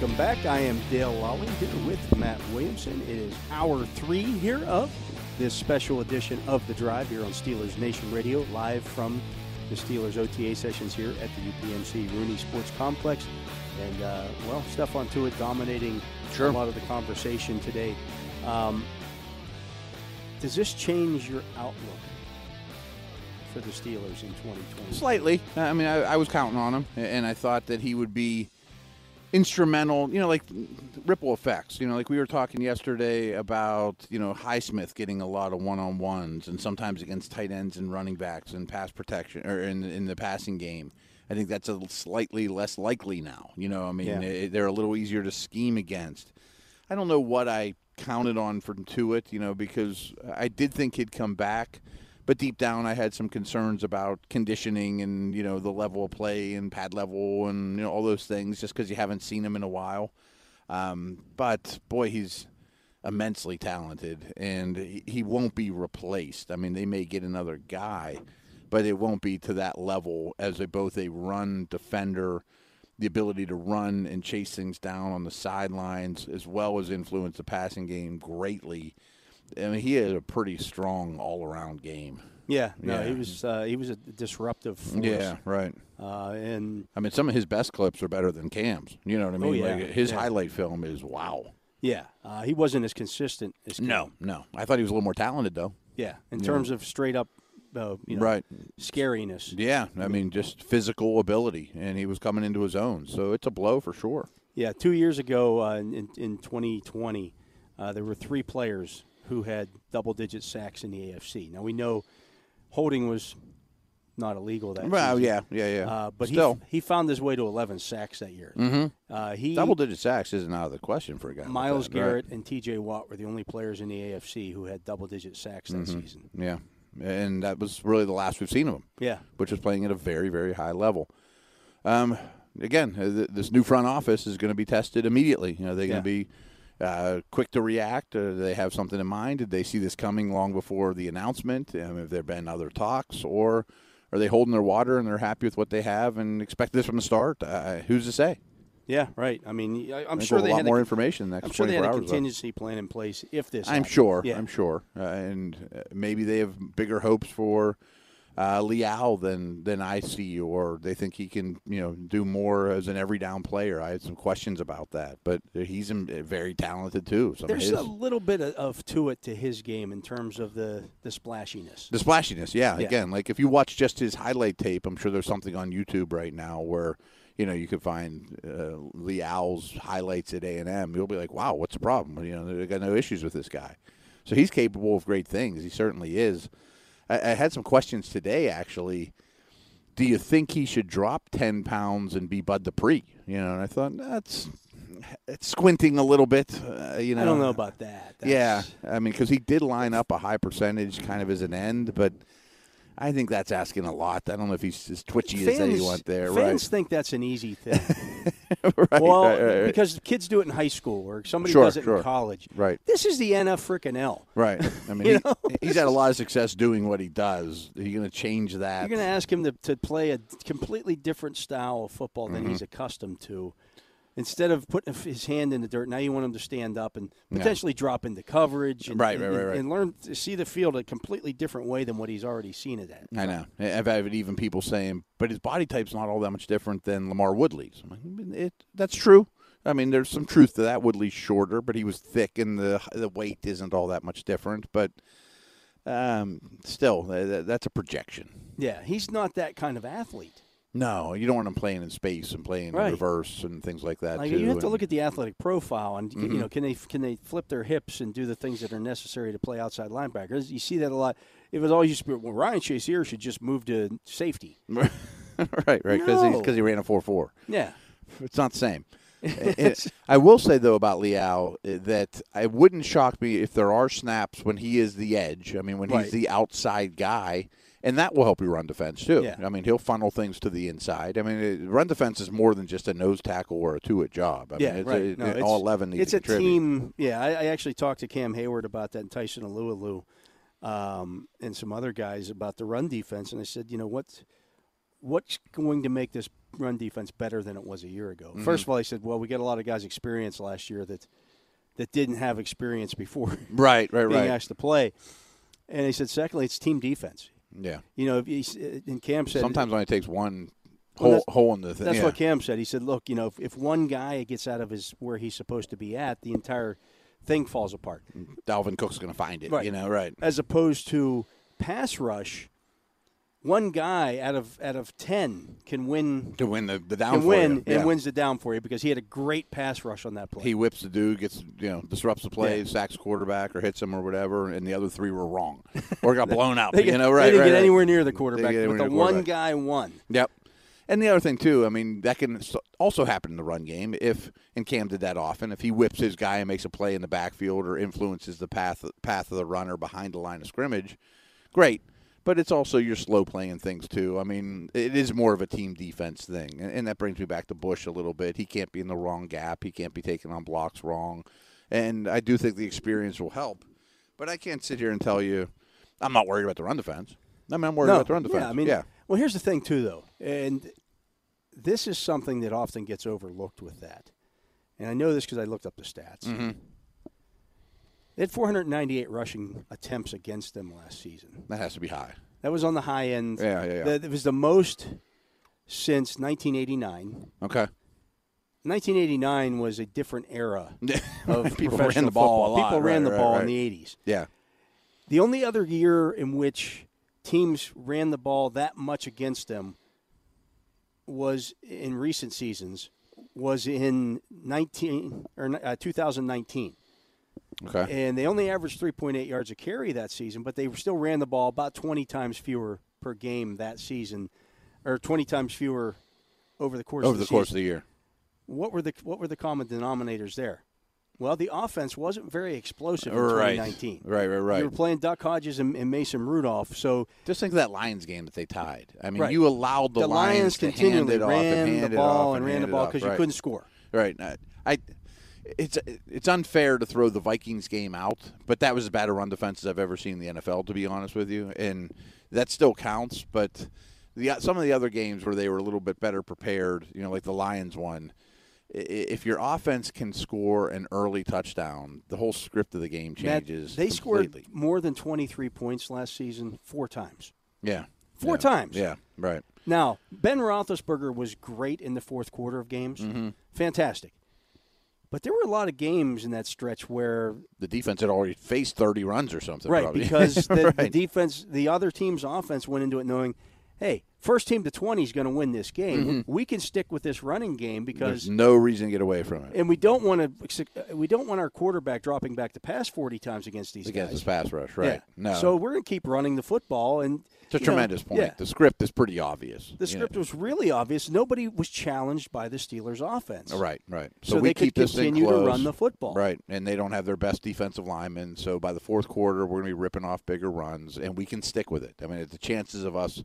Welcome back. I am Dale Lolley here with Matt Williamson. It is hour three here of this special edition of The Drive here on Steelers Nation Radio, live from the Steelers OTA sessions here at the UPMC Rooney Sports Complex. And, uh, well, Stephon Tuitt dominating Sure. a lot of the conversation today. Um, does this change your outlook for the Steelers in 2020? Slightly. I mean, I, I was counting on him, and I thought that he would be instrumental. You know, like ripple effects. You know, like we were talking yesterday about you know Highsmith getting a lot of one on ones, and sometimes against tight ends and running backs and pass protection or in in the passing game. I think that's a slightly less likely now. You know, I mean, Yeah. eh, they're a little easier to scheme against. I don't know what I counted on from Tuitt, you know, because I did think he'd come back, but deep down I had some concerns about conditioning and you know the level of play and pad level and you know all those things, just because you haven't seen him in a while. Um, but boy, he's immensely talented, and he, won't be replaced. I mean, they may get another guy, but it won't be to that level as a both a run defender the ability to run and chase things down on the sidelines, as well as influence the passing game greatly. I mean, he had a pretty strong all-around game. Yeah, no, Yeah. he was uh, he was a disruptive force. Yeah, right. uh, and I mean, some of his best clips are better than Cam's. You know what I mean? Oh, yeah. Like, his Yeah. highlight film is wow. yeah, uh, he wasn't as consistent as Cam. No, no. I thought he was a little more talented, though. Yeah, in terms of straight up, uh, you know, Right. scariness. Yeah, I mean, just physical ability, and he was coming into his own. So it's a blow for sure. Yeah, two years ago uh, in in 2020, uh, there were three players who had double-digit sacks in the AFC. Now we know holding was not illegal that Well, season. yeah, yeah, yeah. Uh, but Still. he he found his way to 11 sacks that year. Mm-hmm. Uh, he Double-digit sacks isn't out of the question for a guy. like Miles that, right? Garrett and T.J. Watt were the only players in the AFC who had double-digit sacks that Mm-hmm. season. Yeah, and that was really the last we've seen of him. Yeah, which was playing at a very, very high level. Um, again, uh, th- this new front office is going to be tested immediately. You know, they're going to be uh, quick to react. do they have something in mind. Did they see this coming long before the announcement? Um, have there been other talks, or are they holding their water and they're happy with what they have and expect this from the start? Uh, who's to say? yeah, right. I mean, I, think sure they a lot had more a, information the next I'm sure they 24 had a hours. though. contingency plan in place if this. I'm happened. sure. Yeah. I'm sure, uh, and uh, maybe they have bigger hopes for uh, Leal than than I see, or they think he can, you know, do more as an every down player. I had some questions about that, but he's um, very talented too. Some There's a little bit of, of to it to his game in terms of the the splashiness. the splashiness, yeah, Yeah. Again, like if you watch just his highlight tape, I'm sure there's something on YouTube right now where. You know, you could find uh, Leal's highlights at A and M. You'll be like, "Wow, what's the problem?" You know, they got no issues with this guy. So he's capable of great things. He certainly is. I, I had some questions today, actually. Do you think he should drop ten pounds and be Bud Dupree? You know, and I thought that's it's squinting a little bit. Uh, you know, I don't know about that. yeah, I mean, because he did line up a high percentage, kind of as an end, but I think that's asking a lot. I don't know if he's as twitchy as they want there. fans think that's an easy thing. right, right, well, right, right, because kids do it in high school or somebody Sure, does it sure. in college. right, This is the NF frickin' L. right. I mean, You he- he's had a lot of success doing what he does. Are you going to change that? You're going to ask him to, to play a completely different style of football than Mm-hmm. he's accustomed to. Instead of putting his hand in the dirt, now you want him to stand up and Yeah. potentially drop into coverage and, Right, and, right, right, right. and learn to see the field a completely different way than what he's already seen it at. I know. I've had even people saying, but his body type's not all that much different than LaMarr Woodley's. Like, it, that's true. I mean, there's some truth to that. Woodley's shorter, but he was thick, and the the weight isn't all that much different. But um, still, th- th- that's a projection. Yeah, he's not that kind of athlete. No, you don't want them playing in space and playing Right. in reverse and things like that. Like too. you have to look at the athletic profile, and Mm-hmm. you know, can they can they flip their hips and do the things that are necessary to play outside linebackers? You see that a lot. It was always used to be well, Ryan Shazier should just move to safety. right, right, because he, No. he ran a four four. Yeah, It's not the same. It- I will say though about Leal uh, that it wouldn't shock me if there are snaps when he is the edge. I mean, when Right. he's the outside guy, and that will help you run defense too. Yeah. I mean, he'll funnel things to the inside. I mean, it, run defense is more than just a nose tackle or a Tuitt job. I yeah, mean, it's right. A, No, it- it's- all eleven need It's to a contribute. team. Yeah, I, I actually talked to Cam Heyward about that, and Tyson Alualu, um, and some other guys about the run defense, and I said, you know what, what's going to make this run defense better than it was a year ago? Mm-hmm. First of all, I said, well, we got a lot of guys experience last year that that didn't have experience before Right, right, being right. asked to play, and he said, secondly, it's team defense. Yeah. You know, if he's, uh, and Cam said Sometimes only takes one Well, hole, hole in the thing. That's yeah. what Cam said. He said, "Look, you know, if, if one guy gets out of his where he's supposed to be at, the entire thing falls apart." Dalvin Cook's going to find it. Right. You know, right? As opposed to pass rush, one guy out of out of ten can win To win the, the down can for win you. and wins the down for you because he had a great pass rush on that play. He whips the dude, gets you know, disrupts the play, Yeah. sacks the quarterback or hits him or whatever, and the other three were wrong or got blown out. They you know, right? they didn't right, get right. anywhere near the quarterback, but the the one guy won. Yep. And the other thing too, I mean, that can also happen in the run game if and Cam did that often. If he whips his guy and makes a play in the backfield or influences the path path of the runner behind the line of scrimmage, great. But it's also you're slow playing things too. I mean, it is more of a team defense thing, and, and that brings me back to Bush a little bit. He can't be in the wrong gap. He can't be taking on blocks wrong, and I do think the experience will help. But I can't sit here and tell you I'm not worried about the run defense. I mean, I'm worried about the run defense. Yeah, I mean, yeah. well, here's the thing too, though, and this is something that often gets overlooked with that. And I know this because I looked up the stats. Mm-hmm. They had 498 rushing attempts against them last season. that has to be high. That was on the high end. Yeah, yeah, yeah. That it was the most since 1989. Okay. 1989 was a different era of People ran the ball lot. People ran Right, the right, ball right. in the 80s. Yeah. The only other year in which teams ran the ball that much against them was in recent seasons was in 19 or uh, 2019 Okay. and they only averaged 3.8 yards a carry that season but they still ran the ball about 20 times fewer per game that season or 20 times fewer over the course Over of the the, course of the year. what were the what were the common denominators there well the offense wasn't very explosive in Right. 2019 Right, right, right. you were playing Duck Hodges and, and Mason Rudolph so Just think of that Lions game that they tied. I mean, Right. you allowed the, the, Lions, to hand continually it off and ran hand the it ball off and ran the ball off. because you couldn't score. Right. I, I it's it's unfair to throw the Vikings game out, but that was as bad a run defense as I've ever seen in the NFL, to be honest with you, and that still counts. But the some of the other games where they were a little bit better prepared, you know, like the Lions one. If your offense can score an early touchdown, the whole script of the game Matt, changes. they completely. scored more than 23 points last season four times. Yeah. Four Yeah. times. Yeah. Right. Now, Ben Roethlisberger was great in the fourth quarter of games. Mm-hmm. Fantastic. But there were a lot of games in that stretch where, The defense had already faced 30 runs or something. right, probably. because the, the defense, the other team's offense went into it knowing, hey, first team to 20 is going to win this game. We can stick with this running game because Mm-hmm. There's no reason to get away from it and we don't want to we don't want our quarterback dropping back to pass 40 times against these guys. against guys. this pass rush, right? Yeah. No, So we're going to keep running the football and it's a you know, tremendous point. Yeah. The script is pretty obvious. The know. script was really obvious. Nobody was challenged by the Steelers' offense. Right, right. So, we they keep could this thing continue to close. run the football. Right, and they don't have their best defensive linemen. So by the fourth quarter, we're going to be ripping off bigger runs, and we can stick with it. I mean, the chances of us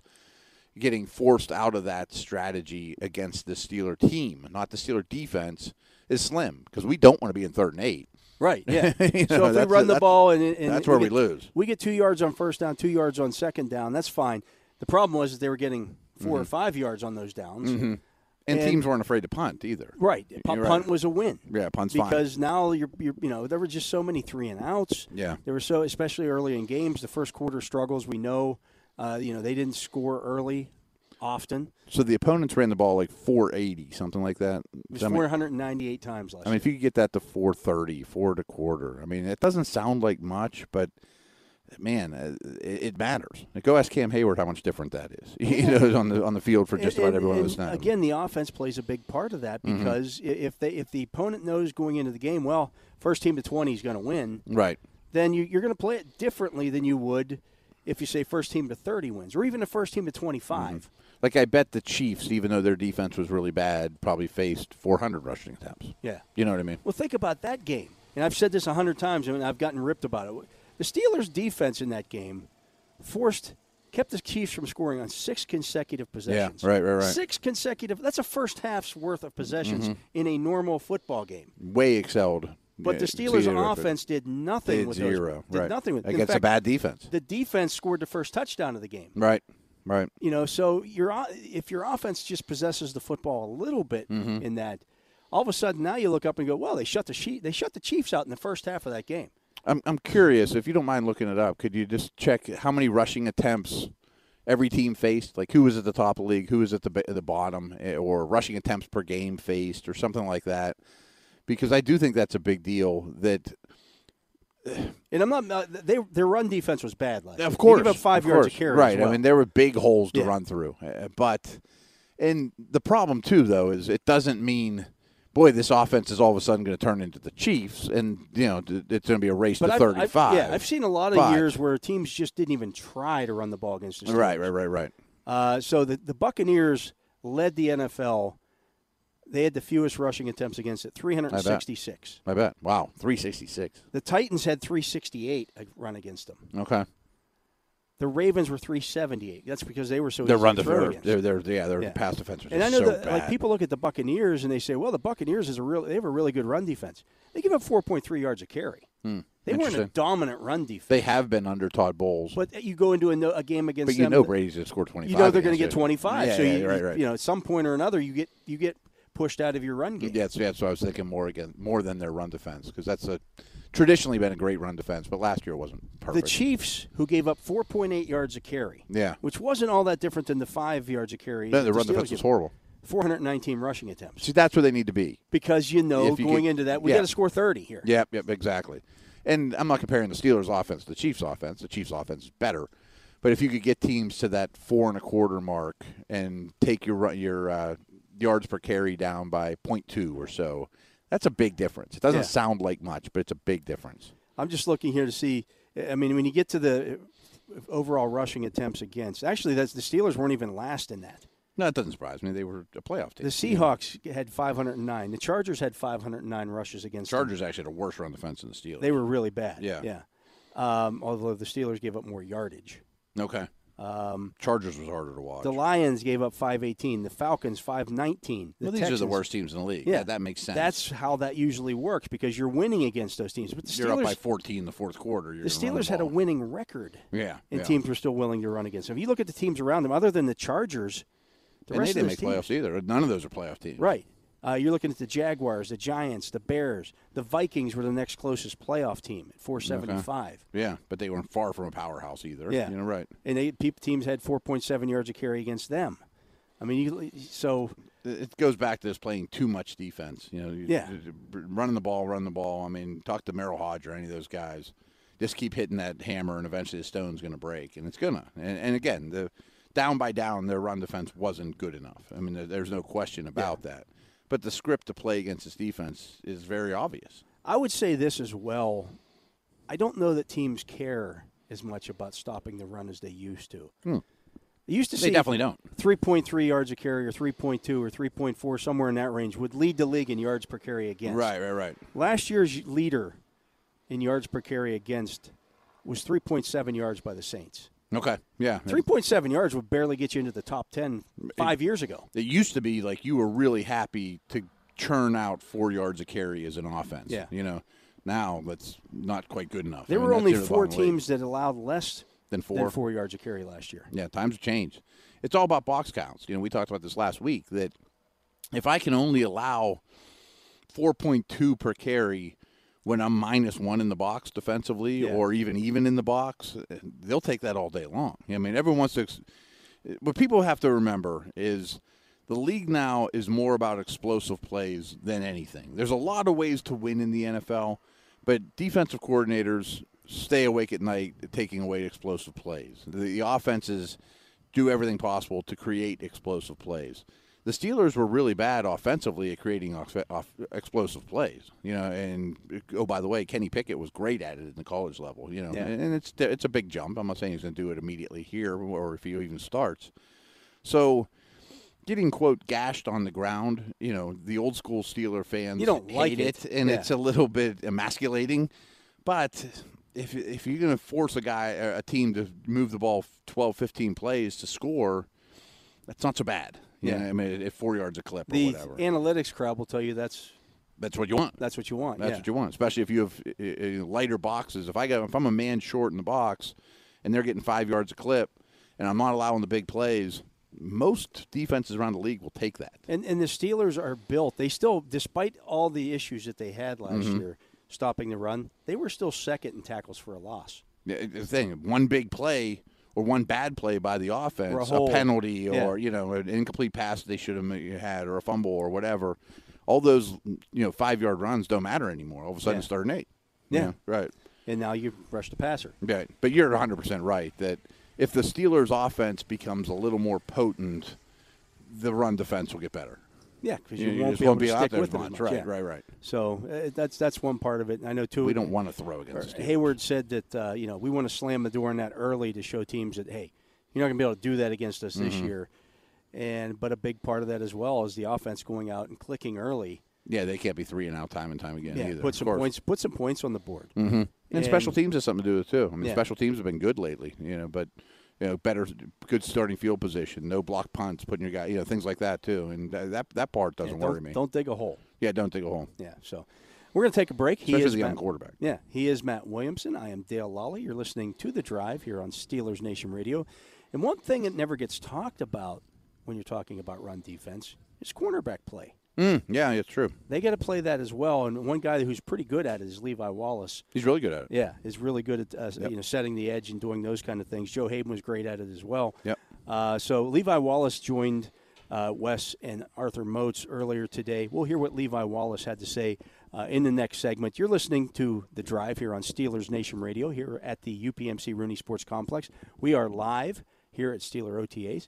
getting forced out of that strategy against the Steeler team, not the Steeler defense, is slim because we don't want to be in third and eight. Right. Yeah. You so if we run the ball and, and that's where we get, lose. we get two yards on first down, two yards on second down. That's fine. The problem was that they were getting 4 Mm-hmm. or five yards on those downs. And, And- teams weren't afraid to punt either. Right. Punt, right. punt was a win. Yeah, punt's fine. because now you're, you're you know there were just so many three and outs. Yeah. There were so especially early in games. The first quarter struggles we know. Uh, you know they didn't score early often. So the opponents ran the ball like 480, something like that. It was I mean, 498 times last I mean, if you could get that to 430, four and a quarter, I mean, it doesn't sound like much, but man, uh, it, it matters. Go ask Cam Heyward how much different that is. you know, on the on the field for just And- about every one of and those snaps. Again, the offense plays a big part of that Mm-hmm. because if they if the opponent knows going into the game, well, first team to twenty is going to win, right. then you, you're going to play it differently than you would if you say first team to thirty wins, or even the first team to twenty five. Like I bet the Chiefs, even though their defense was really bad, probably faced 400 rushing attempts. Yeah. You know what I mean? Well, think about that game, and I've said this a hundred times, and I've gotten ripped about it. The Steelers' defense in that game forced kept the Chiefs from scoring on six consecutive possessions. Yeah, right, right, right. Six consecutive. That's a first half's worth of possessions Mm-hmm. in a normal football game. Way excelled. But Yeah, the Steelers zero, offense did nothing did with zero. those. Did right. nothing with in against a bad defense. The defense scored the first touchdown of the game. Right. Right. You know, so your if your offense just possesses the football a little bit Mm-hmm. in that, all of a sudden now you look up and go, well, they shut the sheet, they shut the Chiefs out in the first half of that game. I'm I'm curious if you don't mind looking it up. Could you just check how many rushing attempts every team faced? Like who was at the top of the league, who was at the the bottom, eh, or rushing attempts per game faced, or something like that? Because I do think that's a big deal. That And I'm not. uh, They their run defense was bad last. year. of course, they gave up five yards course. a carry. Right. well. I mean, there were big holes to Yeah. run through, uh, but and the problem too, though, is it doesn't mean. Boy, this offense is all of a sudden going to turn into the Chiefs, and you know it's going to be a race but to I've, I've- thirty-five. yeah, I've seen a lot of But- years where teams just didn't even try to run the ball against the Steelers. Right, right, right, right. Uh, so the the Buccaneers led the NFL. They had the fewest rushing attempts against it, 366. I bet. Wow, three sixty-six. The Titans had 368 run against them. Okay. The Ravens were 378. That's because they were so They're run to throw defenders. against. They're, they're, yeah, they're Yeah. pass defenders. And I know so that like people look at the Buccaneers and they say, "Well, the Buccaneers is a real they have a really good run defense." They give up 4.3 yards a carry. They weren't a Hmm. Dominant run defense. They have been under Todd Bowles, but, but you go into a, no- a game against them, you them, know Brady's going to score twenty-five. you know they're going to get 25. Yeah, so yeah, you, right, right. you know, at some point or another, you get you get pushed out of your run game. Yeah, so that's what I was thinking more again, more than their run defense because that's a traditionally been a great run defense, but last year it wasn't perfect. The. Chiefs, who gave up 4.8 yards a carry, Yeah. which wasn't all that different than the five yards a carry. No, that the run Steelers defense was horrible. 419 rushing attempts. See, that's where they need to be. Because you know you going into that, we yeah. got to score 30 here. Yep, yep, exactly. And I'm not comparing the Steelers' offense to the Chiefs' offense. The Chiefs' offense is better, but if you could get teams to that four and a quarter mark and take your run- your uh, yards per carry down by 0.2 or so, that's a big difference. It doesn't Yeah. sound like much, but it's a big difference. I'm just looking here to see. I mean, when you get to the overall rushing attempts against, actually, that's the Steelers weren't even last in that. No, it doesn't surprise me. They were a playoff team. The Seahawks had 509. The Chargers had 509 rushes against them. Chargers actually had a worse run defense than the Steelers. They were really bad. Yeah. yeah. Um, although the Steelers gave up more yardage. okay. Um, Chargers was harder to watch. the Lions gave up 518. The Falcons 519. The well, these are the worst teams in the league. Yeah, that, that makes sense. That's how that usually works because you're winning against those teams. But the you're up by 14 in the fourth quarter. You're the Steelers had a winning record. Yeah, and yeah. teams were still willing to run against them. If you look at the teams around them, other than the Chargers, the and rest they of didn't those make teams, playoffs either. None of those are playoff teams. right? Uh, you're looking at the Jaguars, the Giants, the Bears, the Vikings were the next closest playoff team at 475, Yeah, but they weren't far from a powerhouse either. Yeah. you know, right. and they teams had 4.7 yards a carry against them. I mean, you, so It goes back to this playing too much defense. You know, you- Yeah. running the ball, run the ball. I mean, talk to Merril Hoge or any of those guys. Just keep hitting that hammer, and eventually the stone's going to break, and it's gonna. And, and again, the down by down, their run defense wasn't good enough. I mean, there, there's no question about that. But the script to play against this defense is very obvious. I would say this as well. I don't know that teams care as much about stopping the run as they used to. They used to Hmm. They see definitely don't. 3.3 yards a carry or 3.2 or 3.4 somewhere in that range would lead the league in yards per carry against. Right, right, right. Last year's leader in yards per carry against was 3.7 yards by the Saints. Okay, yeah. 3.7 yards would barely get you into the top 10 5 years ago. It used to be like you were really happy to churn out four yards a carry as an offense. Yeah. You know, now that's not quite good enough. There I mean, were only four the league. teams that allowed less Than four? than 4 yards a carry last year. Yeah, times have changed. It's all about box counts. You know, we talked about this last week that if I can only allow 4.2 per carry when I'm minus one in the box defensively Yeah. or even even in the box, they'll take that all day long. I mean, everyone wants to. ex- What people have to remember is the league now is more about explosive plays than anything. There's a lot of ways to win in the NFL, but defensive coordinators stay awake at night taking away explosive plays. The, the offenses do everything possible to create explosive plays. The Steelers were really bad offensively at creating off, off, explosive plays. You know, and oh by the way, Kenny Pickett was great at it in the college level. You know, Yeah. and it's it's a big jump. I'm not saying he's going to do it immediately here, or if he even starts. So, getting quote gashed on the ground, you know, the old school Steeler fans You don't hate like it. and Yeah. it's a little bit emasculating. But if if you're going to force a guy, a team to move the ball 12, 15 plays to score, that's not so bad. Yeah. know, I mean, at four yards a clip or The whatever. analytics crowd will tell you that's that's what you want. that's what you want. That's yeah. what you want, especially if you have uh, lighter boxes. If I go, if I'm a man short in the box, and they're getting five yards a clip, and I'm not allowing the big plays, most defenses around the league will take that. And and the Steelers are built. They still, despite all the issues that they had last Mm-hmm. year, stopping the run, they were still second in tackles for a loss. Yeah, The thing, one big play or one bad play by the offense, Or a a, penalty, Yeah. or you know, an incomplete pass they should have had, or a fumble, or whatever. All those, you know, five yard runs don't matter anymore. All of a sudden, Yeah. it's third and eight. You Yeah. know, right. And now you rush the passer. Right. But you're 100% right that if the Steelers' offense becomes a little more potent, the run defense will get better. Yeah, because You, you, won't be able to be stick with it much. much. Right, yeah. right, right. So uh, that's that's one part of it. I know too. We don't want to throw against Heyward said that uh, you know we want to slam the door on that early to show teams that hey, you're not going to be able to do that against us this Mm-hmm. year. And but a big part of that as well is the offense going out and clicking early. Yeah, they can't be three and out time and time again Yeah, either. put some points. Put some points on the board. Mm-hmm. And, special teams has something to do with it too. I mean, Yeah. special teams have been good lately, you know, but you know, better, good starting field position, no block punts, putting your guy, you know, things like that too. And that that, part doesn't Yeah, worry me. Don't dig a hole. Yeah, don't dig a hole. Yeah. So we're going to take a break. He is the young Matt- quarterback. Yeah, he is Matt Williamson. I am Dale Lolley. You're listening to the Drive here on Steelers Nation Radio. And one thing that never gets talked about when you're talking about run defense is cornerback play. Mm, yeah, it's true. They got to play that as well. And one guy who's pretty good at it is Levi Wallace. He's really good at it. Yeah, is really good at uh, you know setting the edge and doing those kind of things. Joe Haden was great at it as well. Yep. Uh, so Levi Wallace joined uh, Wes and Arthur Moats earlier today. We'll hear what Levi Wallace had to say uh, in the next segment. You're listening to the Drive here on Steelers Nation Radio here at the UPMC Rooney Sports Complex. We are live here at Steeler OTAs.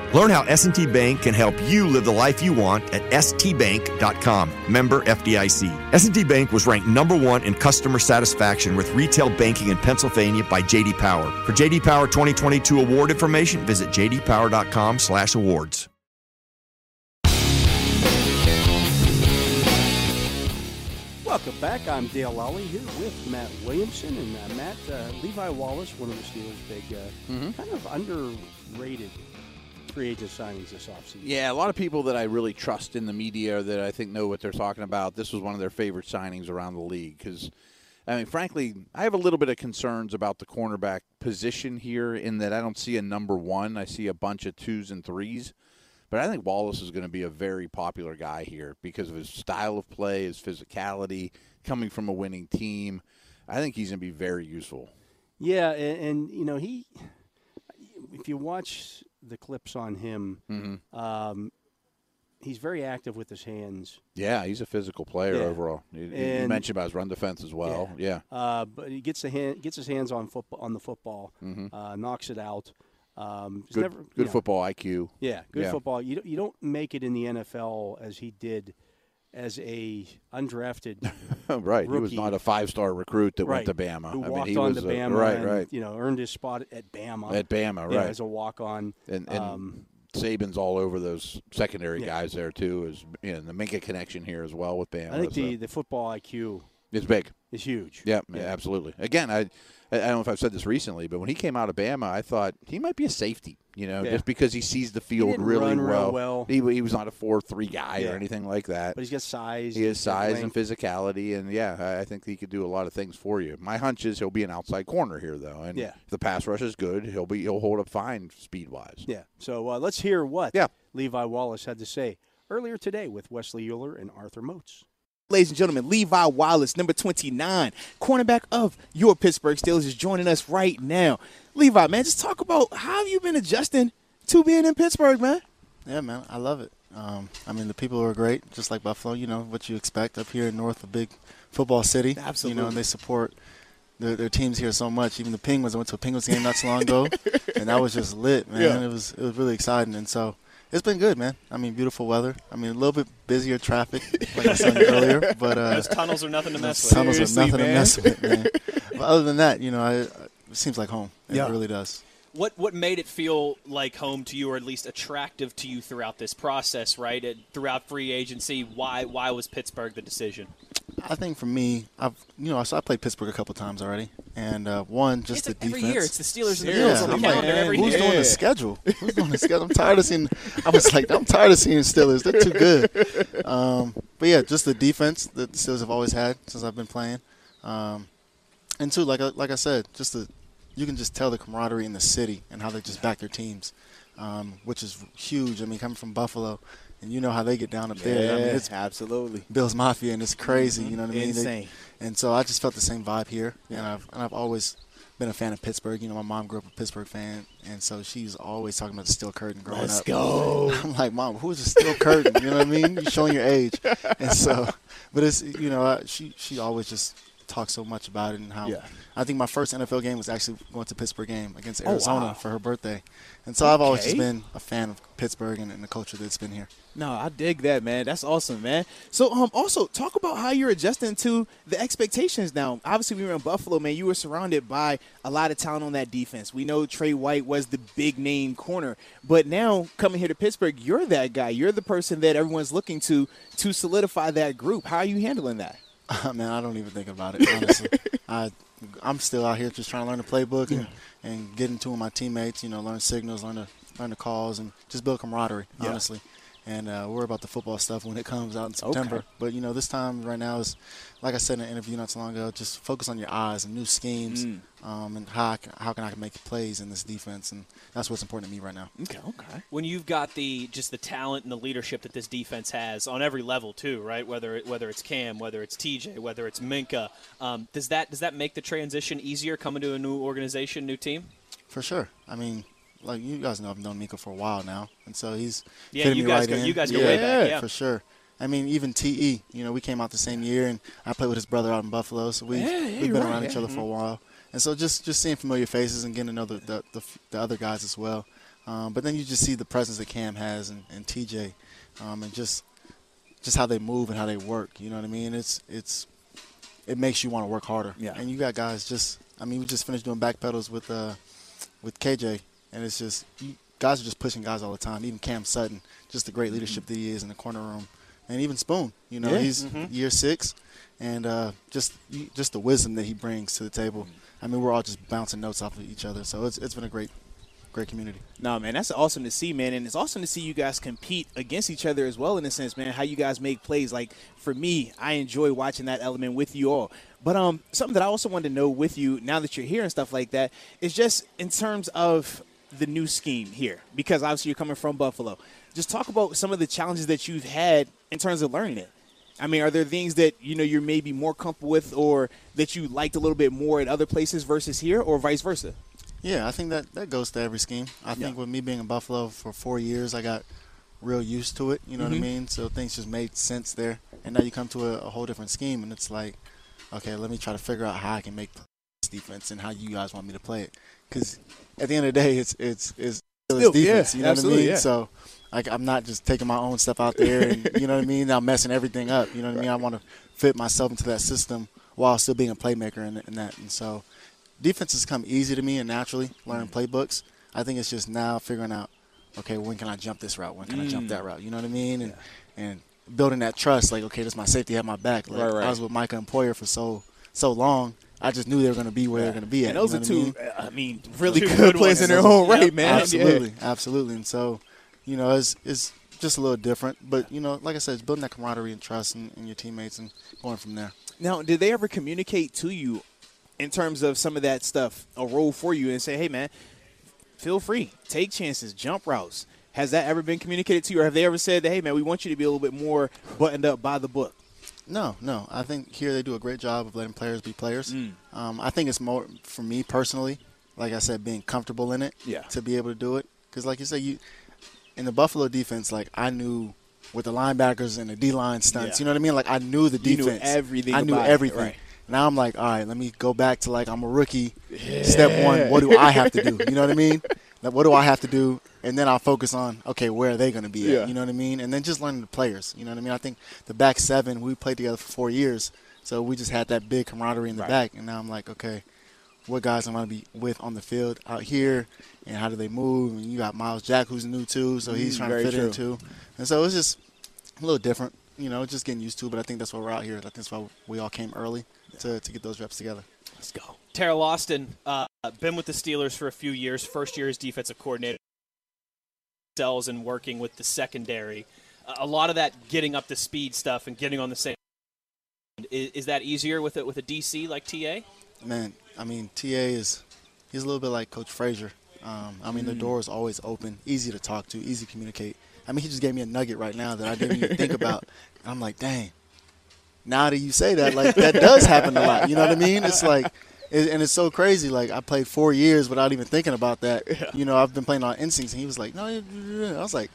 Learn how S&T Bank can help you live the life you want at stbank.com. Member FDIC. S&T Bank was ranked number 1 in customer satisfaction with retail banking in Pennsylvania by JD Power. For JD Power 2022 award information, visit jdpower.com/awards. Welcome back. I'm Dale Lolley here with Matt Williamson. And uh, Matt, uh, Levi Wallace, one of the Steelers' big, uh, kind of underrated free agent signings this offseason. Yeah, a lot of people that I really trust in the media that I think know what they're talking about. This was one of their favorite signings around the league because, I mean, frankly, I have a little bit of concerns about the cornerback position here in that I don't see a number one. I see a bunch of twos and threes. But I think Wallace is going to be a very popular guy here because of his style of play, his physicality, coming from a winning team. I think he's going to be very useful. Yeah, and, and you know he, if you watch the clips on him, Mm-hmm. um, he's very active with his hands. Yeah, he's a physical player Yeah. overall. You, you mentioned about his run defense as well. Yeah. Uh, but he gets the hand, gets his hands on football on the football, uh, knocks it out. Um, Mm-hmm. Good, never, good yeah. football IQ. Yeah, good Yeah. football. You don't, you don't make it in the NFL as he did as a undrafted right. He was not a five star recruit that right, went to Bama. who I mean, walked he on was to a- Bama, right, and, right. You know, earned his spot at Bama. At Bama, yeah, right. as a walk on. and and um, Saban's all over those secondary Yeah. guys there too. Is you know, the Minkah connection here as well with Bama. I think so the, the football IQ is big. is huge. Yeah, absolutely. Again, I I don't know if I've said this recently, but when he came out of Bama, I thought he might be a safety. You know, Yeah. just because he sees the field really well. well. He he was not a four three guy Yeah. or anything like that. But he's got size. He has size and physicality, and yeah, I- think he could do a lot of things for you. My hunch is he'll be an outside corner here, though, and Yeah. if the pass rush is good, he'll be he'll hold up fine speed wise. Yeah. So uh, let's hear what Yeah. Levi Wallace had to say earlier today with Wesley Euler and Arthur Moats. Ladies and gentlemen, Levi Wallace, number 29, cornerback of your Pittsburgh Steelers, is joining us right now. Levi, man, just talk about how have you been adjusting to being in Pittsburgh, man? Yeah, man, I love it. Um, I mean, the people are great, just like Buffalo. You know what you expect up here in North, a big football city. Absolutely. You know, and they support their, their teams here so much. Even the Penguins. I went to a Penguins game not so long ago, and that was just lit, man. Yeah. It was it was really exciting, and so it's been good, man. I mean, beautiful weather. I mean, a little bit busier traffic, like I said earlier, but uh, Those tunnels are nothing to mess with. tunnels Seriously, are nothing man. to mess with, man. but other than that, you know, I, it seems like home. It Yeah. really does. What what made it feel like home to you, or at least attractive to you throughout this process, right? It, throughout free agency, why why was Pittsburgh the decision? I think for me, I've you know, so I played Pittsburgh a couple times already, and uh, one just It's the like every year, it's the Steelers and the Yeah, Bills on the I'm like, every Who's year. doing the schedule? Who's doing the schedule? I'm tired of seeing. I was like, I'm tired of seeing Steelers. They're too good. Um, but yeah, just the defense that the Steelers have always had since I've been playing, um, and two, like I, like I said, just the you can just tell the camaraderie in the city and how they just back their teams, um, which is huge. I mean, coming from Buffalo, and you know how they get down up there. I mean, it's absolutely Bills Mafia, and it's crazy. Mm-hmm. You know what I mean? They- insane. and so I just felt the same vibe here, and I've and I've always been a fan of Pittsburgh. You know, my mom grew up a Pittsburgh fan, and so she's always talking about the steel curtain growing Let's up. go. I'm like, mom, who's the steel curtain? You know what I mean? You're showing your age, and so, but it's you know, I, she she always just talks so much about it and how. Yeah. I think my first NFL game was actually going to Pittsburgh game against Oh, Arizona wow. for her birthday, and so I've always just been a fan of Pittsburgh and, and the culture that's been here. No, I dig that, man. That's awesome, man. So, um, also talk about how you're adjusting to the expectations now. Obviously, we were in Buffalo, man. You were surrounded by a lot of talent on that defense. We know Trey White was the big name corner, but now coming here to Pittsburgh, you're that guy. You're the person that everyone's looking to to solidify that group. How are you handling that? Man, I don't even think about it, honestly. I, I'm still out here just trying to learn the playbook and, and get into with my teammates, you know, learn signals, learn the, learn the calls, and just build camaraderie, Yeah. honestly. And uh, worry about the football stuff when it comes out in September. Okay. But, you know, this time right now is, like I said in an interview not so long ago, just focus on your eyes and new schemes Mm. um, and how, I can, how can I make plays in this defense. And that's what's important to me right now. Okay, okay. when you've got the just the talent and the leadership that this defense has on every level too, right? Whether it, whether it's Cam, whether it's TJ, whether it's Minkah, um, does that does that make the transition easier coming to a new organization, new team? For sure. I mean, like you guys know, I've known Minkah for a while now, and so he's Yeah, you me guys right go- you guys go way back, yeah. for sure. I mean, even Te, you know, we came out the same year, and I played with his brother out in Buffalo, so we Yeah, yeah, we've been right, around each other for a while, and so just just seeing familiar faces and getting to know the the, the, the other guys as well. Um, but then you just see the presence that Cam has and, and TJ, um, and just just how they move and how they work. You know what I mean? It's it's it makes you want to work harder. Yeah. And you got guys just I mean we just finished doing back pedals with uh with KJ and it's just guys are just pushing guys all the time. Even Cam Sutton, just the great leadership that he is in the corner room, and even Spoon. You know Yeah. he's year six, and uh, just just the wisdom that he brings to the table. I mean we're all just bouncing notes off of each other, so it's it's been a great great community. No, man, that's awesome to see, man, and it's awesome to see you guys compete against each other as well. In a sense, man, how you guys make plays. Like for me, I enjoy watching that element with you all. But um, something that I also wanted to know with you now that you're here and stuff like that is just in terms of the new scheme here, because obviously you're coming from Buffalo. Just talk about some of the challenges that you've had in terms of learning it. I mean, are there things that you know you're maybe more comfortable with, or that you liked a little bit more at other places versus here, or vice versa? Yeah, I think that that goes to every scheme. I think with me being in Buffalo for four years, I got real used to it. You know what I mm-hmm. mean? So things just made sense there. And now you come to a, a whole different scheme, and it's like, okay, let me try to figure out how I can make this defense and how you guys want me to play it. Because at the end of the day, it's it's it's still defense. yeah, you know what I mean? yeah. So like I'm not just taking my own stuff out there, and you know what I mean? Now messing everything up. You know what I mean? I want to fit myself into that system while still being a playmaker in, in that. And so defense has come easy to me and naturally learning mm. playbooks. I think it's just now figuring out, okay, when can I jump this route? When can I jump mm. that route? You know what I mean? And and building that trust, like, okay, this my safety have my back. Like, Right, right. I was with Micah and Poyer for so so long. I just knew they were going to be where they're going to be at. And those you are know what two, I mean? I mean, really good, good players in their own Yep. right, man. Absolutely, absolutely. And so, you know, it's it's just a little different, but you know, like I said, it's building that camaraderie and trust in, in your teammates and going from there. Now, did they ever communicate to you in terms of some of that stuff, a role for you, and say, "Hey, man, feel free, take chances, jump routes"? Has that ever been communicated to you, or have they ever said that, "Hey, man, we want you to be a little bit more buttoned up by the book"? No, no. I think here they do a great job of letting players be players. Mm. Um, I think it's more for me personally. Like I said, being comfortable in it. Yeah. To be able to do it, because like you said, you in the Buffalo defense, like I knew with the linebackers and the D line stunts. Yeah. You know what I mean? Like I knew the You knew defense. everything I knew about it, everything. right. Now I'm like, all right, let me go back to like I'm a rookie. Step one, what do I have to do? You know what I mean? Like, what do I have to do? And then I'll focus on okay, where are they going to be Yeah. at? You know what I mean? And then just learning the players. You know what I mean? I think the back seven we played together for four years, so we just had that big camaraderie in the Right. back. And now I'm like, okay, what guys I'm going to be with on the field out here, and how do they move? And you got Myles Jack who's new too, so he's Mm, trying to fit true. in too. And so it's just a little different. You know, just getting used to. it, But I think that's why we're out here. I think that's why we all came early to, to get those reps together. Let's go. Teryl Austin, uh, been with the Steelers for a few years. First year as defensive coordinator, cells and working with the secondary. Uh, a lot of that getting up to speed stuff and getting on the same. Is, is that easier with it with a DC like TA? Man, I mean, TA is he's a little bit like Coach Frazier. Um, I mean, the door is always open, easy to talk to, easy to communicate. I mean, he just gave me a nugget right now that I didn't even think about. I'm like, dang. Now that you say that, like that does happen a lot. You know what I mean? It's like, it, and it's so crazy. Like I played four years without even thinking about that. You know, I've been playing on instincts, and he was like, no. I was like,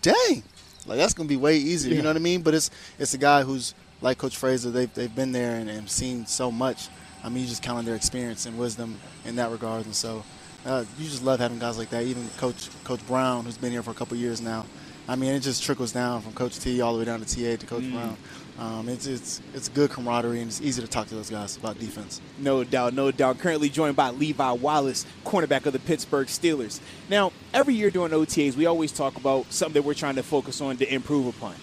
dang. Like that's gonna be way easier. You know what I mean? But it's it's a guy who's like Coach Frazier. They've they've been there and, and seen so much. I mean, you just count on their experience and wisdom in that regard. And so, uh, you just love having guys like that. Even Coach Coach Brown, who's been here for a couple years now. I mean, it just trickles down from Coach T all the way down to TA to Coach Brown. Um, it's it's it's good camaraderie and it's easy to talk to those guys about defense. No doubt, no doubt. Currently joined by Levi Wallace, cornerback of the Pittsburgh Steelers. Now, every year during OTAs, we always talk about something that we're trying to focus on to improve upon.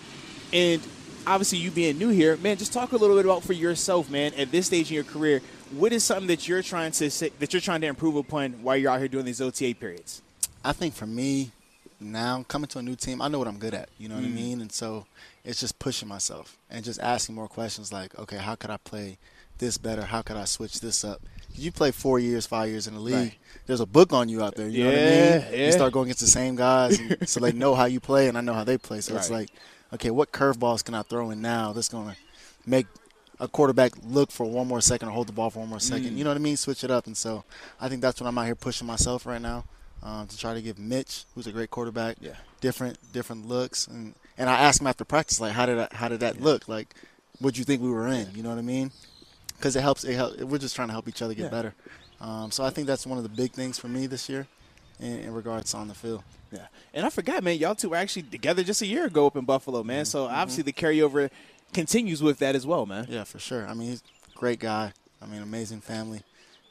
And obviously, you being new here, man, just talk a little bit about for yourself, man. At this stage in your career, what is something that you're trying to say, that you're trying to improve upon while you're out here doing these OTA periods? I think for me, now coming to a new team, I know what I'm good at. You know what Mm. I mean? And so it's just pushing myself and just asking more questions like, okay, how could I play this better? How could I switch this up? You play four years, five years in the league. Right. There's a book on you out there. You know what I mean? yeah. You start going against the same guys, and, so they know how you play, and I know how they play. So it's like, okay, what curveballs can I throw in now that's going to make a quarterback look for one more second or hold the ball for one more second? Mm. You know what I mean? Switch it up. And so I think that's what I'm out here pushing myself right now um, to try to give Mitch, who's a great quarterback, Yeah. different different looks. And and I asked him after practice, like, how did I, how did that look? Like, what'd you think we were in? You know what I mean? Because it helps. It help, we're just trying to help each other get Yeah. better. Um, so I think that's one of the big things for me this year, in, in regards to on the field. Yeah. And I forgot, man, y'all two were actually together just a year ago up in Buffalo, man. So obviously the carryover continues with that as well, man. Yeah, for sure. I mean, he's a great guy. I mean, amazing family,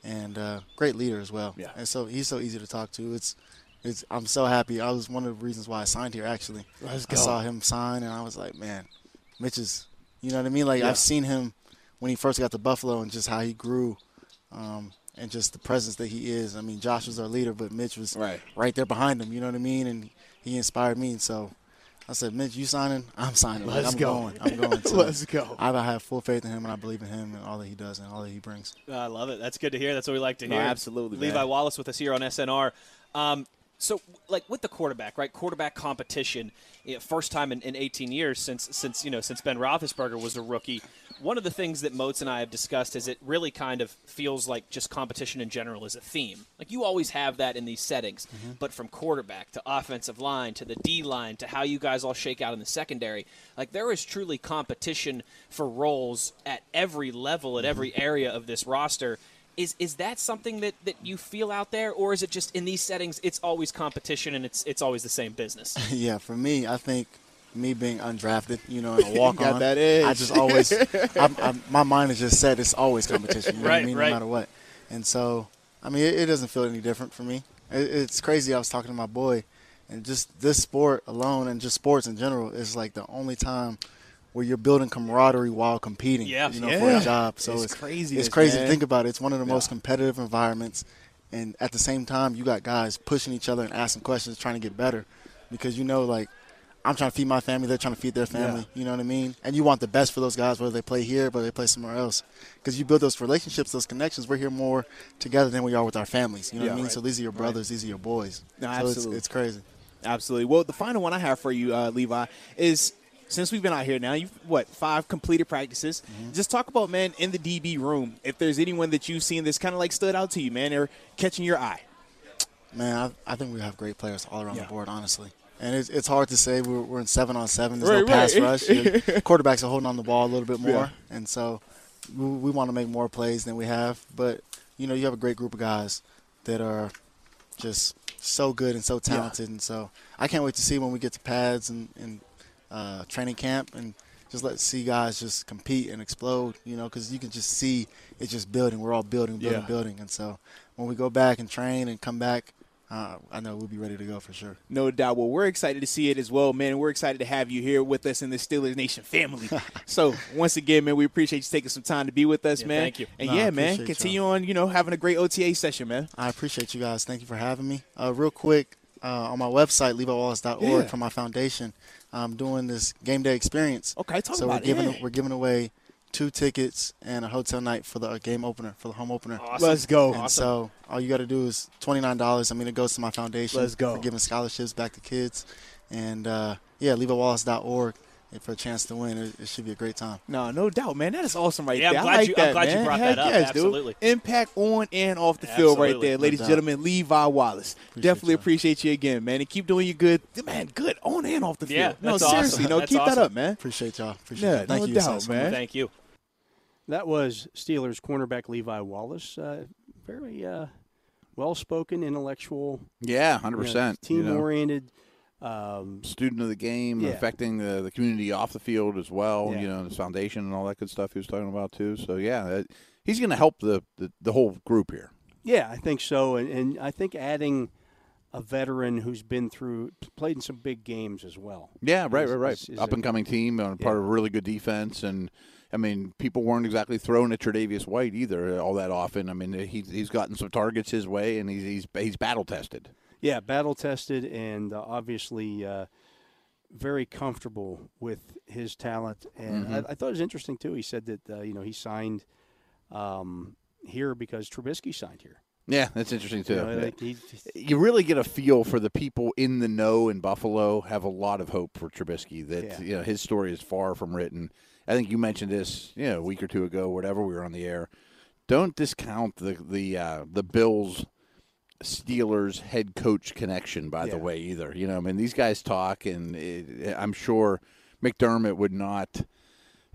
and uh, great leader as well. Yeah. And so he's so easy to talk to. It's, it's. I'm so happy. I was one of the reasons why I signed here. Actually, Let's I go. saw him sign, and I was like, man, Mitch is. You know what I mean? Like Yeah. I've seen him when he first got to Buffalo, and just how he grew, um, and just the presence that he is. I mean, Josh was our leader, but Mitch was Right. there behind him. You know what I mean? And he inspired me, and so. I said, Mitch, you signing? I'm signing. Like, Let's I'm go. going. I'm going. So Let's go. I have full faith in him, and I believe in him and all that he does and all that he brings. I love it. That's good to hear. That's what we like to No, hear. absolutely, Levi man. Wallace with us here on SNR. Um, so, like with the quarterback, right? Quarterback competition. you know, first time in, in 18 years since since you know since Ben Roethlisberger was a rookie. One of the things that Moats and I have discussed is it really kind of feels like just competition in general is a theme. Like you always have that in these settings, mm-hmm. but from quarterback to offensive line to the D line to how you guys all shake out in the secondary, like there is truly competition for roles at every level, at mm-hmm. every area of this roster. Is is that something that, that you feel out there, or is it just in these settings it's always competition and it's it's always the same business? yeah, for me, I think me being undrafted, you know, and a walk on. that edge. I just always, I'm, I'm, my mind is just set. It's always competition. You know what Right, I mean? right. No matter what. And so, I mean, it, it doesn't feel any different for me. It, it's crazy. I was talking to my boy, and just this sport alone, and just sports in general, is like the only time where you're building camaraderie while competing. Yeah. you know, Yeah. for a job. So It's it's, craziness, It's crazy man. to think about. It. It's one of the most competitive environments, and at the same time, you got guys pushing each other and asking questions, trying to get better, because you know, like. I'm trying to feed my family. They're trying to feed their family. You know what I mean? And you want the best for those guys, whether they play here, whether they play somewhere else. Because you build those relationships, those connections. We're here more together than we are with our families. You know Yeah, what I mean? right. So these are your brothers. These are your boys. No, so absolutely. It's, it's crazy. Absolutely. Well, the final one I have for you, uh, Levi, is since we've been out here now, you've what five completed practices. Just talk about man in the DB room. If there's anyone that you've seen that's kind of like stood out to you, man, or catching your eye. Man, I, I think we have great players all around Yeah. the board, honestly. And it's, it's hard to say we're, we're in seven on seven. There's Right, no pass right. rush. Quarterbacks are holding on the ball a little bit more, Yeah. and so we, we want to make more plays than we have. But you know, you have a great group of guys that are just so good and so talented, and so I can't wait to see when we get to pads and, and uh, training camp and just let see guys just compete and explode. You know, because you can just see it's just building. We're all building, building, Yeah. building, and so when we go back and train and come back. Uh, I know we'll be ready to go for sure. No doubt. Well, we're excited to see it as well, man. We're excited to have you here with us in the Steelers Nation family. so, once again, man, we appreciate you taking some time to be with us, Yeah, man. thank you. And No, yeah, man, appreciate continue on, you know, having a great OTA session, man. I appreciate you guys. Thank you for having me. Uh, real quick, uh, on my website, leviwallace.org, Yeah. for my foundation, I'm doing this game day experience. Okay, talk so about we're giving it. we're giving away two tickets and a hotel night for the game opener for the home opener. Awesome. Let's go. And so all you got to do is twenty nine dollars. I mean, it goes to my foundation. Let's go. For giving scholarships back to kids, and uh, yeah, leviwallace.org and for a chance to win. It, it should be a great time. No, no doubt, man. That is awesome right Yeah, I'm there. I glad like you- I'm that, glad you brought Heck that up. yes, dude. Impact on and off the field right Absolutely. there, No ladies and gentlemen. Levi Wallace. Definitely y'all. appreciate you again, man. And keep doing you good. Man, good on and off the field. Yeah, no, that's awesome. seriously, no, That's keep that up, man. Appreciate y'all. Appreciate Yeah, y'all. Thank no you. doubt, man. Thank you. That was Steelers cornerback Levi Wallace. Uh, very uh, well spoken, intellectual, Yeah, hundred you know, percent. team oriented. Um, student of the game, Yeah. affecting the, the community off the field as well. Yeah. You know, his foundation and all that good stuff he was talking about too. So yeah, that, he's going to help the, the the whole group here. yeah, I think so. And, and I think adding a veteran who's been through, played in some big games as well. Yeah, right, Is- right, right. is- is Up and coming team, uh, part of a really good defense, and I mean, people weren't exactly throwing at Tre'Davious White either all that often. I mean, he's he's gotten some targets his way, and he's he's he's battle tested. Yeah, battle tested and uh, obviously uh, very comfortable with his talent. And I, I thought it was interesting too. He said that uh, you know he signed um, here because Trubisky signed here. Yeah, that's interesting too. You know, like you really get a feel for the people in the know in Buffalo have a lot of hope for Trubisky that Yeah. you know his story is far from written. I think you mentioned this, you know, a week or two ago, whatever we were on the air. Don't discount the the uh, the Bills Steelers head coach connection by the way either. You know, I mean these guys talk and it, I'm sure McDermott would not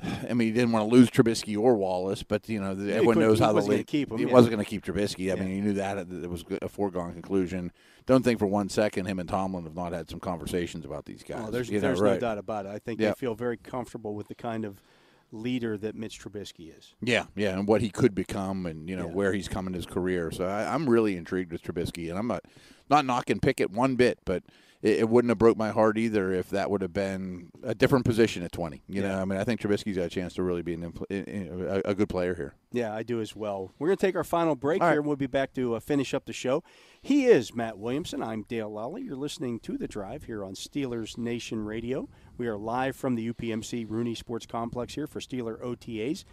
I mean, he didn't want to lose Trubisky or Wallace, but you know, everyone knows he how the league. keep him, he yeah. wasn't going to keep Trubisky. I mean, he knew that it was a foregone conclusion. Don't think for one second him and Tomlin have not had some conversations about these oh, guys. Oh, there's You know, right. no doubt about it. I think Yeah. they feel very comfortable with the kind of leader that Mitch Trubisky is. Yeah, yeah, and what he could become, and you know Yeah. where he's come in his career. So I, I'm really intrigued with Trubisky, and I'm not not knocking Pickett one bit, but it, it wouldn't have broke my heart either if that would have been a different position at 20. You know, Yeah. I mean, I think Trubisky's got a chance to really be an, a, a good player here. Yeah, I do as well. We're going to take our final break All here, right. and we'll be back to uh, finish up the show. He is Matt Williamson. I'm Dale Lolley. You're listening to The Drive here on Steelers Nation Radio. We are live from the UPMC Rooney Sports Complex here for Steeler OTAs.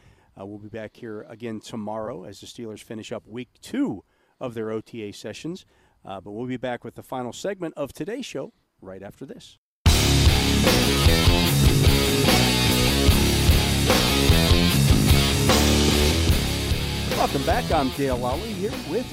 Uh, we'll be back here again tomorrow as the Steelers finish up week two of their OTA sessions. Uh, but we'll be back with the final segment of today's show right after this. Welcome back. I'm Dale Lolley here with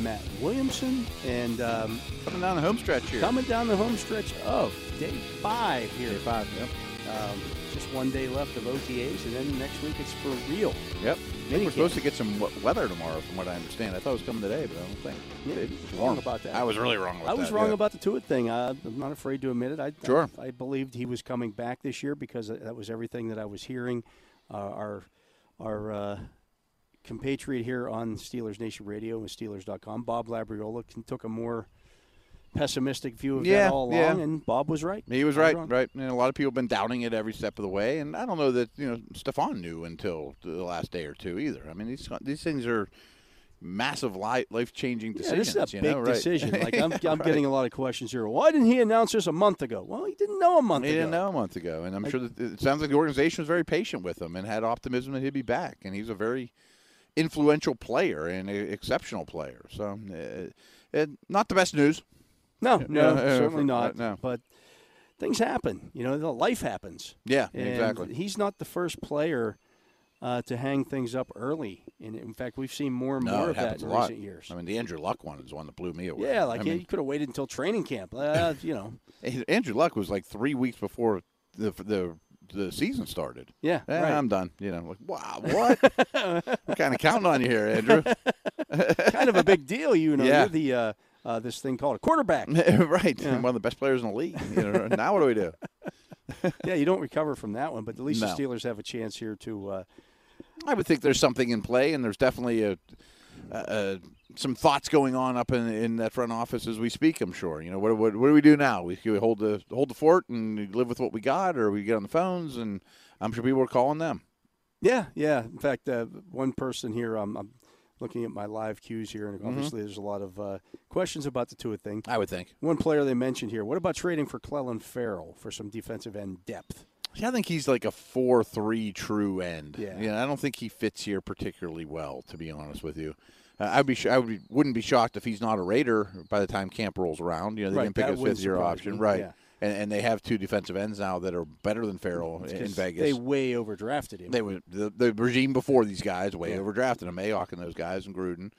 Matt Williamson and um, Coming down the home stretch here. coming down the home stretch of day five here. Day five, yep. Um, just one day left of OTAs, and then next week it's for real. Yep. I think we're supposed to get some weather tomorrow, from what I understand. I thought it was coming today, but I don't think. Yeah, It's wrong about that. I was really wrong about that. I that. was wrong yeah. about the Tuitt thing. I, I'm not afraid to admit it. I, Sure. I, I believed he was coming back this year because that was everything that I was hearing. Uh, our our uh, compatriot here on Steelers Nation Radio and Steelers.com, Bob Labriola, can, took a more pessimistic view of Yeah, that all along, yeah. and Bob was right. He was right, right. And a lot of people have been doubting it every step of the way, and I don't know that you know Stefan knew until the last day or two either. I mean, these these things are massive life changing Yeah, decisions. this is a you big know, right. decision. Like I'm, I'm Right. getting a lot of questions here. Why didn't he announce this a month ago? Well, he didn't know a month He ago. didn't know a month ago, and I'm sure that it sounds like the organization was very patient with him and had optimism that he'd be back. And he's a very influential player and an exceptional player. So, uh, it, not the best news. No, no, certainly not. no. But things happen. You know, the life happens. Yeah, And exactly. He's not the first player uh, to hang things up early. And in fact, we've seen more and No, more of that in recent years. I mean, the Andrew Luck one is one that blew me away. yeah, like I mean, could have waited until training camp. Uh, you know, Andrew Luck was like three weeks before the the the season started. yeah, Eh, right. I'm done. You know, like wow, what? I'm kind of counting on you here, Andrew. kind of a big deal. You know, Yeah. you're the uh, uh, this thing called a quarterback. right, Yeah. one of the best players in the league. You know, now what do we do? yeah, you don't recover from that one, but at least No. the Steelers have a chance here to. Uh, I would think there's something in play, and there's definitely a, some thoughts going on up in, in that front office as we speak. I'm sure. You know, what, what, what do we do now? We, we hold the hold the fort and live with what we got, or we get on the phones, and I'm sure people are calling them. yeah, yeah. In fact, uh, one person here, um, I'm looking at my live cues here, Mm-hmm. and obviously there's a lot of uh, questions about the Tuitt thing. I would think. One player they mentioned here. What about trading for Clelin Ferrell for some defensive end depth? Yeah, I think he's like a four-three true end. Yeah. Know, I don't think he fits here particularly well, to be honest with you. Uh, I'd be, sh- I would be, wouldn't be shocked if he's not a Raider by the time camp rolls around. You know, they Right, didn't pick a fifth-year option, right? yeah. And, and they have two defensive ends now that are better than Ferrell in Vegas. They way overdrafted him. They were the, the regime before these guys way Yeah. overdrafted him, Mayock and those guys and Gruden.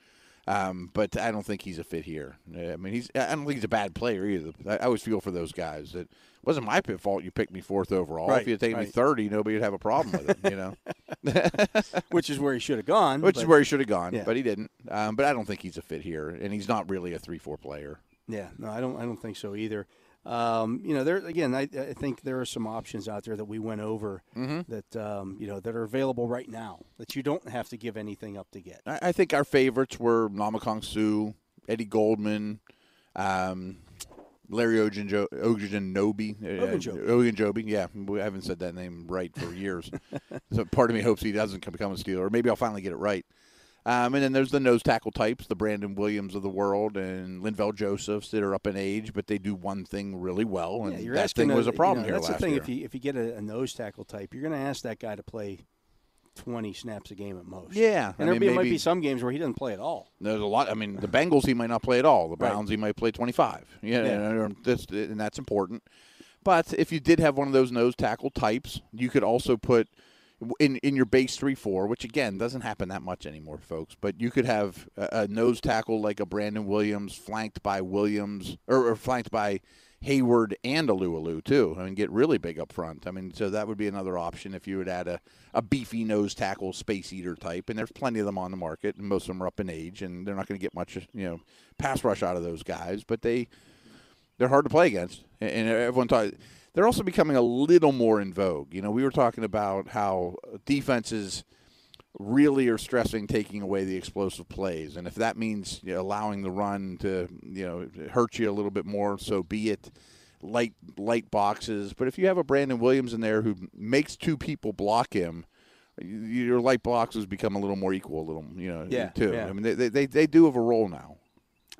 Um, but I don't think he's a fit here. I mean, he's I don't think he's a bad player either. I, I always feel for those guys. It wasn't my pit fault you picked me fourth overall. Right, if you had taken me thirty, nobody would have a problem with it. You know, which is where he should have gone. which is but- where he should have gone, Yeah. but he didn't. Um, but I don't think he's a fit here, and he's not really a three-four player. Yeah, no, I don't. I don't think so either. Um, you know, there again, I, I think there are some options out there that we went over Mm-hmm. that um, you know that are available right now that you don't have to give anything up to get. I, I think our favorites were Ndamukong Suh, Eddie Goldman, um, Larry Ogunjo- Ogunjobi. uh, Ogunjobi. Ogunjobi, yeah. We haven't said that name right for years. so part of me hopes he doesn't become a Steeler, or maybe I'll finally get it right. Um, and then there's the nose tackle types, the Brandon Williams of the world, and Linval Josephs that are up in age, but they do one thing really well, and Yeah, that thing was a- a problem you know, here That's last the thing. If you if you get a, a nose tackle type, you're going to ask that guy to play twenty snaps a game at most. Yeah, and I there mean, might be some games where he doesn't play at all. There's a lot. I mean, the Bengals he might not play at all. The Right. Browns he might play 25. Yeah, Yeah. and that's and that's important. But if you did have one of those nose tackle types, you could also put in in your base three four, which again doesn't happen that much anymore, folks. But you could have a, a nose tackle like a Brandon Williams, flanked by Williams or, or flanked by Heyward and Alualu too. I mean, get really big up front. I mean, so that would be another option if you would add a, a beefy nose tackle space eater type. And there's plenty of them on the market, and most of them are up in age, and they're not going to get much you know pass rush out of those guys. But they they're hard to play against, and everyone thought they're also becoming a little more in vogue. You know, we were talking about how defenses really are stressing taking away the explosive plays, and if that means you know, allowing the run to you know hurt you a little bit more, so be it. Light light boxes, but if you have a Brandon Williams in there who makes two people block him, your light boxes become a little more equal, a little you know Yeah, too. yeah. I mean, they, they they do have a role now.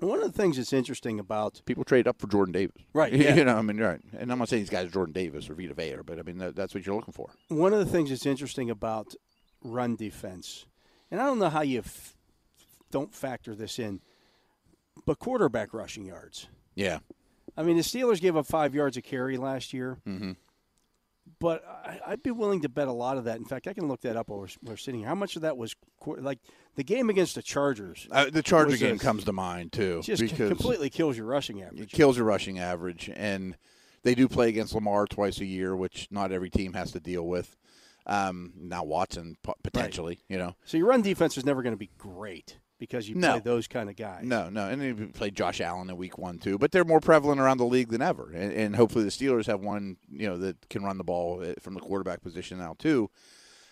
One of the things that's interesting about People trade up for Jordan Davis, Right, Yeah. you know, I mean, right. And I'm not saying these guys are Jordan Davis or Vita Vea, but I mean that, that's what you're looking for. one of the things that's interesting about run defense, and I don't know how you f- don't factor this in, but quarterback rushing yards. Yeah, I mean, the Steelers gave up five yards a carry last year, Mhm. But I, I'd be willing to bet a lot of that. In fact, I can look that up while we're, we're sitting here. How much of that was like the game against the Chargers? uh, the Charger game a- comes to mind too Just because completely kills your rushing average. it kills your rushing average, and they do play against Lamar twice a year, which not every team has to deal with. Um, now Watson po- potentially, you know, So your run defense is never going to be great because you No. play those kind of guys. No, no, and they played Josh Allen in Week One too, but they're more prevalent around the league than ever, and, and hopefully the Steelers have one, you know, that can run the ball uh, from the quarterback position now too.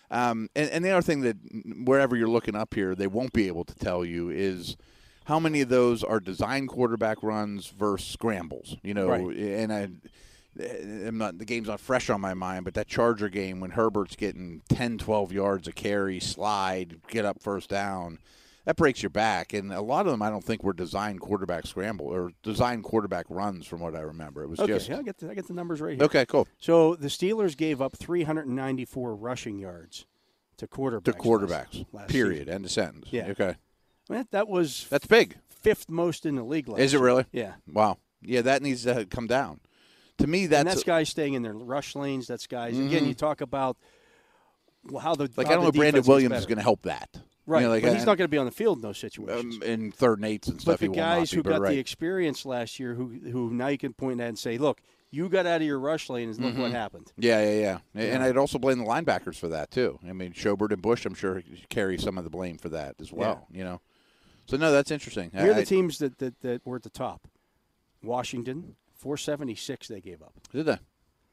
Um, and, and the other thing that wherever you're looking up here, they won't be able to tell you is how many of those are design quarterback runs versus scrambles. You know, Right. and I. I'm not the game's not fresh on my mind, but that Charger game when Herbert's getting 10, 12 yards a carry, slide, get up first down, that breaks your back. And a lot of them, I don't think were designed quarterback scramble or designed quarterback runs, from what I remember. It was Okay, just I get the, I get the numbers right here. okay, cool. So the Steelers gave up 394 rushing yards to quarterbacks. To quarterbacks, last period. End of sentence. Yeah. Okay, season. That- That was that's big. fifth most in the league last Is it really? Yeah. Wow. Yeah, that needs to come down. To me, that's, and that's guys staying in their rush lanes. That's guys. Again, mm-hmm. you talk about well, how the like how I don't know. Brandon Williams is going to help that. You right. know, like but he's not going to be on the field in those situations. um, in third and eights and stuff. but the he guys be, who got right. the experience last year, who who now you can point at and say, look, you got out of your rush lane, and look Mm-hmm. what happened. Yeah, yeah, yeah. And I'd also blame the linebackers for that too. I mean, Schobert and Bush, I'm sure carry some of the blame for that as well. You know, so no, that's interesting. Here are the teams that, that that were at the top. Washington, 476 they gave up. Did they?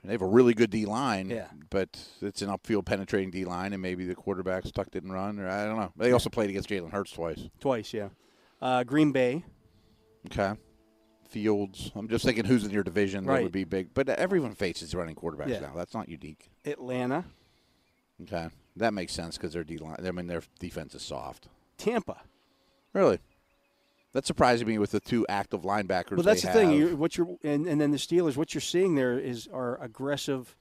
They have a really good D line. Yeah. But it's an upfield penetrating D line, and maybe the quarterbacks tucked it and run, or I don't know. They also played against Jalen Hurts twice. Twice, yeah. Uh, Green Bay, Okay. Fields. I'm just thinking who's in your division that would be big. But everyone faces running quarterbacks Yeah. now. That's not unique. Atlanta, Okay. That makes sense because their D line. I mean, their defense is soft. Tampa. Really. That surprised me with the two active linebackers. Well, that's the thing. have. You, what you're and, and then the Steelers. What you're seeing there is are aggressive,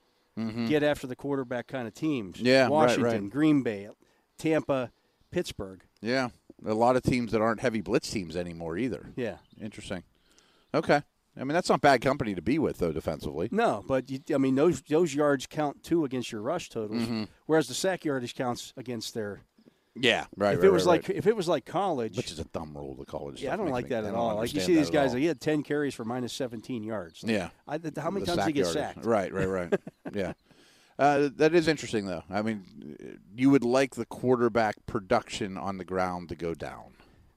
get after the quarterback kind of teams. Mm-hmm. Yeah, right, Washington, right. Green Bay, Tampa, Pittsburgh. Yeah, a lot of teams that aren't heavy blitz teams anymore either. Yeah. Interesting. Okay, I mean that's not bad company to be with though defensively. No, but you, I mean those those yards count too against your rush totals, Mm-hmm. whereas the sack yardage counts against their. Yeah, right. if right, it was right, like right. if it was like college, which is a thumb rule the college. yeah, I don't like that I at all. Like you see these guys, like, he had ten carries for minus seventeen yards. Yeah. I, how many The times did he get yardage. sacked? Right, right, right. yeah. Uh, that is interesting, though. I mean, you would like the quarterback production on the ground to go down.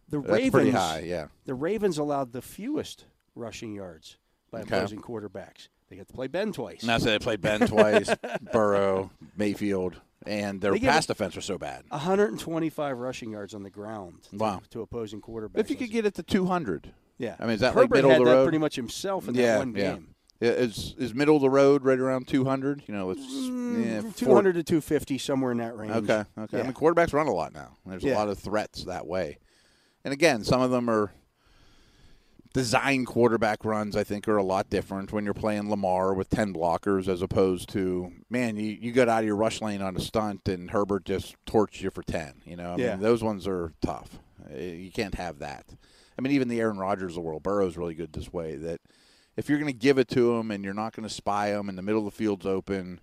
The That's Ravens, pretty high, yeah. The Ravens allowed the fewest rushing yards by Okay. opposing quarterbacks. They get to play Ben twice. Now, so they played Ben twice, Burrow, Mayfield, and their pass defense was so bad. 125 rushing yards on the ground. to- Wow. To opposing quarterbacks. If you could get it to 200, yeah. I mean, is that Herbert like middle had of the road? pretty much himself in yeah, that one yeah. game. Yeah, Is is middle of the road right around 200? You know, it's Mm, yeah, four- 200 to 250, somewhere in that range. Okay, okay. I mean, quarterbacks run a lot now. There's a lot of threats that way. And again, some of them are design quarterback runs. I think are a lot different when you're playing Lamar with ten blockers as opposed to man, you, you got out of your rush lane on a stunt and Herbert just torched you for ten. You know, I Yeah. mean, those ones are tough. Uh, You can't have that. I mean, even the Aaron Rodgers of the world, Burrow's really good this way. That if you're going to give it to him and you're not going to spy him, and the middle of the field's open,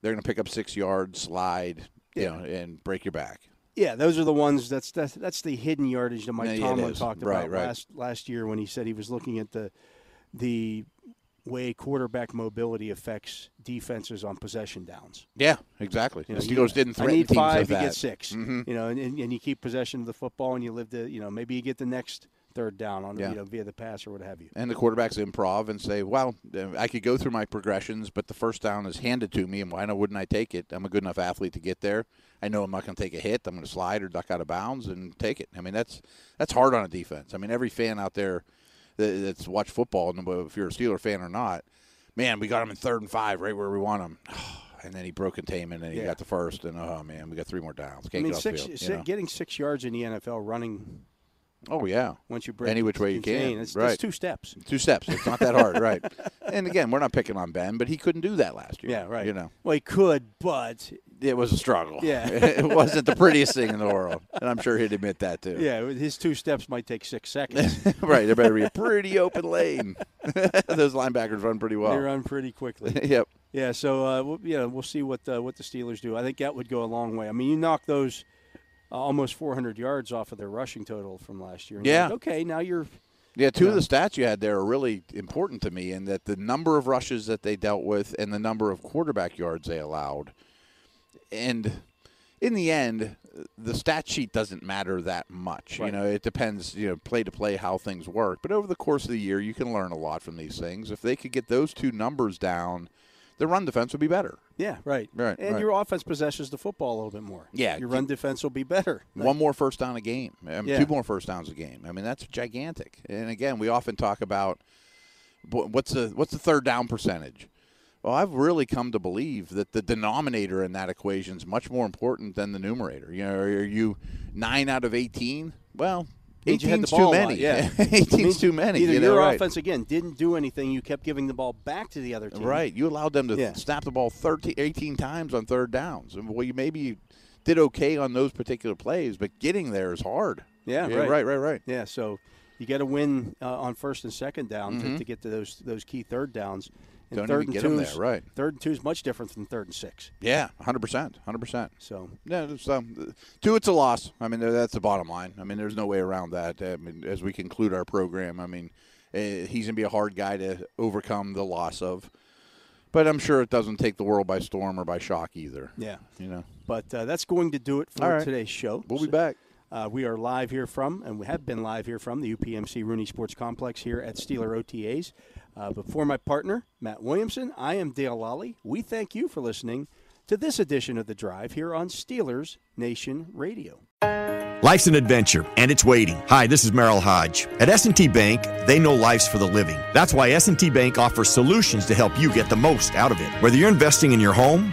they're going to pick up six yards, slide, you know, and break your back. Yeah, those are the ones. That's that's, that's the hidden yardage that Mike Yeah, yeah, Tomlin is. talked Right, about right. last last year when he said he was looking at the the way quarterback mobility affects defenses on possession downs. Yeah, exactly. You the know, you- didn't I need five, with you that. get 6 Mhm. You know, and, and, you keep possession of the football, and you live the you know maybe you get the next third down on Yeah. you know via the pass or what have you. And the quarterbacks improv and say, "Well, uh, I could go through my progressions, but the first down is handed to me, and why not wouldn't I take it? I'm a good enough athlete to get there. I know I'm not going to take a hit. I'm going to slide or duck out of bounds and take it. I mean, that's that's hard on a defense. I mean, every fan out there that, that's watched football, if you're a Steeler fan or not, man, we got him in third and five, right where we want him. And then he broke containment, and he Yeah. got the first, and oh man, we got three more downs. I Can't mean, get six, field, know? getting six yards in the NFL running Oh yeah, once you break Any which way you contain, can, It's, right. it's two steps. Two steps. It's not that hard, right? And again, we're not picking on Ben, but he couldn't do that last year. Yeah, right. You know, Well, he could, but it was a struggle. Yeah. it wasn't the prettiest thing in the world, and I'm sure he'd admit that too. yeah, his two steps might take six seconds. right. There better be a pretty open lane. Those linebackers run pretty well. They run pretty quickly. yep. Yeah, so uh, we'll, you know, we'll see what uh, what the Steelers do. I think that would go a long way. I mean, you knock those uh, almost 400 yards off of their rushing total from last year. and Yeah. like, okay, now you're Yeah, two of the stats you had there are really important to me, in that the number of rushes that they dealt with and the number of quarterback yards they allowed. And in the end, the stat sheet doesn't matter that much. Right. You know, it depends, you know, play to play how things work. But over the course of the year, you can learn a lot from these things. If they could get those two numbers down, the run defense would be better. yeah right Right, and right. your offense possesses the football a little bit more. Yeah, your run defense will be better. One more first down a game. I mean, Yeah. Two more first downs a game. I mean, that's gigantic. And again, we often talk about what's the what's the third down percentage. Well, I've really come to believe that the denominator in that equation is much more important than the numerator. You know, are you nine out of eighteen? Well, Means you had the 18's too ball a lot, many. yeah. 18's Means too many. Either you know, your right. offense again didn't do anything. You kept giving the ball back to the other team. Right. You allowed them to Yeah. snap the ball 13, 18 times on third downs. And, Well, you maybe did okay on those particular plays, but getting there is hard. Yeah, yeah right. right, right, right. Yeah, so you got to win uh, on first and second down Mm-hmm. to, to get to those those key third downs. And Don't third even and get two them there, right? Third and two is much different than third and six. Yeah, hundred percent, hundred percent. So Yeah, it's, um, two, it's a loss. I mean, that's the bottom line. I mean, there's no way around that. I mean, as we conclude our program, I mean, eh, he's going to be a hard guy to overcome the loss of. But I'm sure it doesn't take the world by storm or by shock either. yeah, You know, but uh, that's going to do it for right. today's show. we'll be back. Uh, we are live here from, and we have been live here from the UPMC Rooney Sports Complex here at Steeler OTAs. Uh, but for my partner, Matt Williamson, I am Dale Lolley. We thank you for listening to this edition of The Drive here on Steelers Nation Radio. Life's an adventure, and it's waiting. Hi, this is Merril Hoge. At S&T Bank, they know life's for the living. That's why S&T Bank offers solutions to help you get the most out of it. Whether you're investing in your home,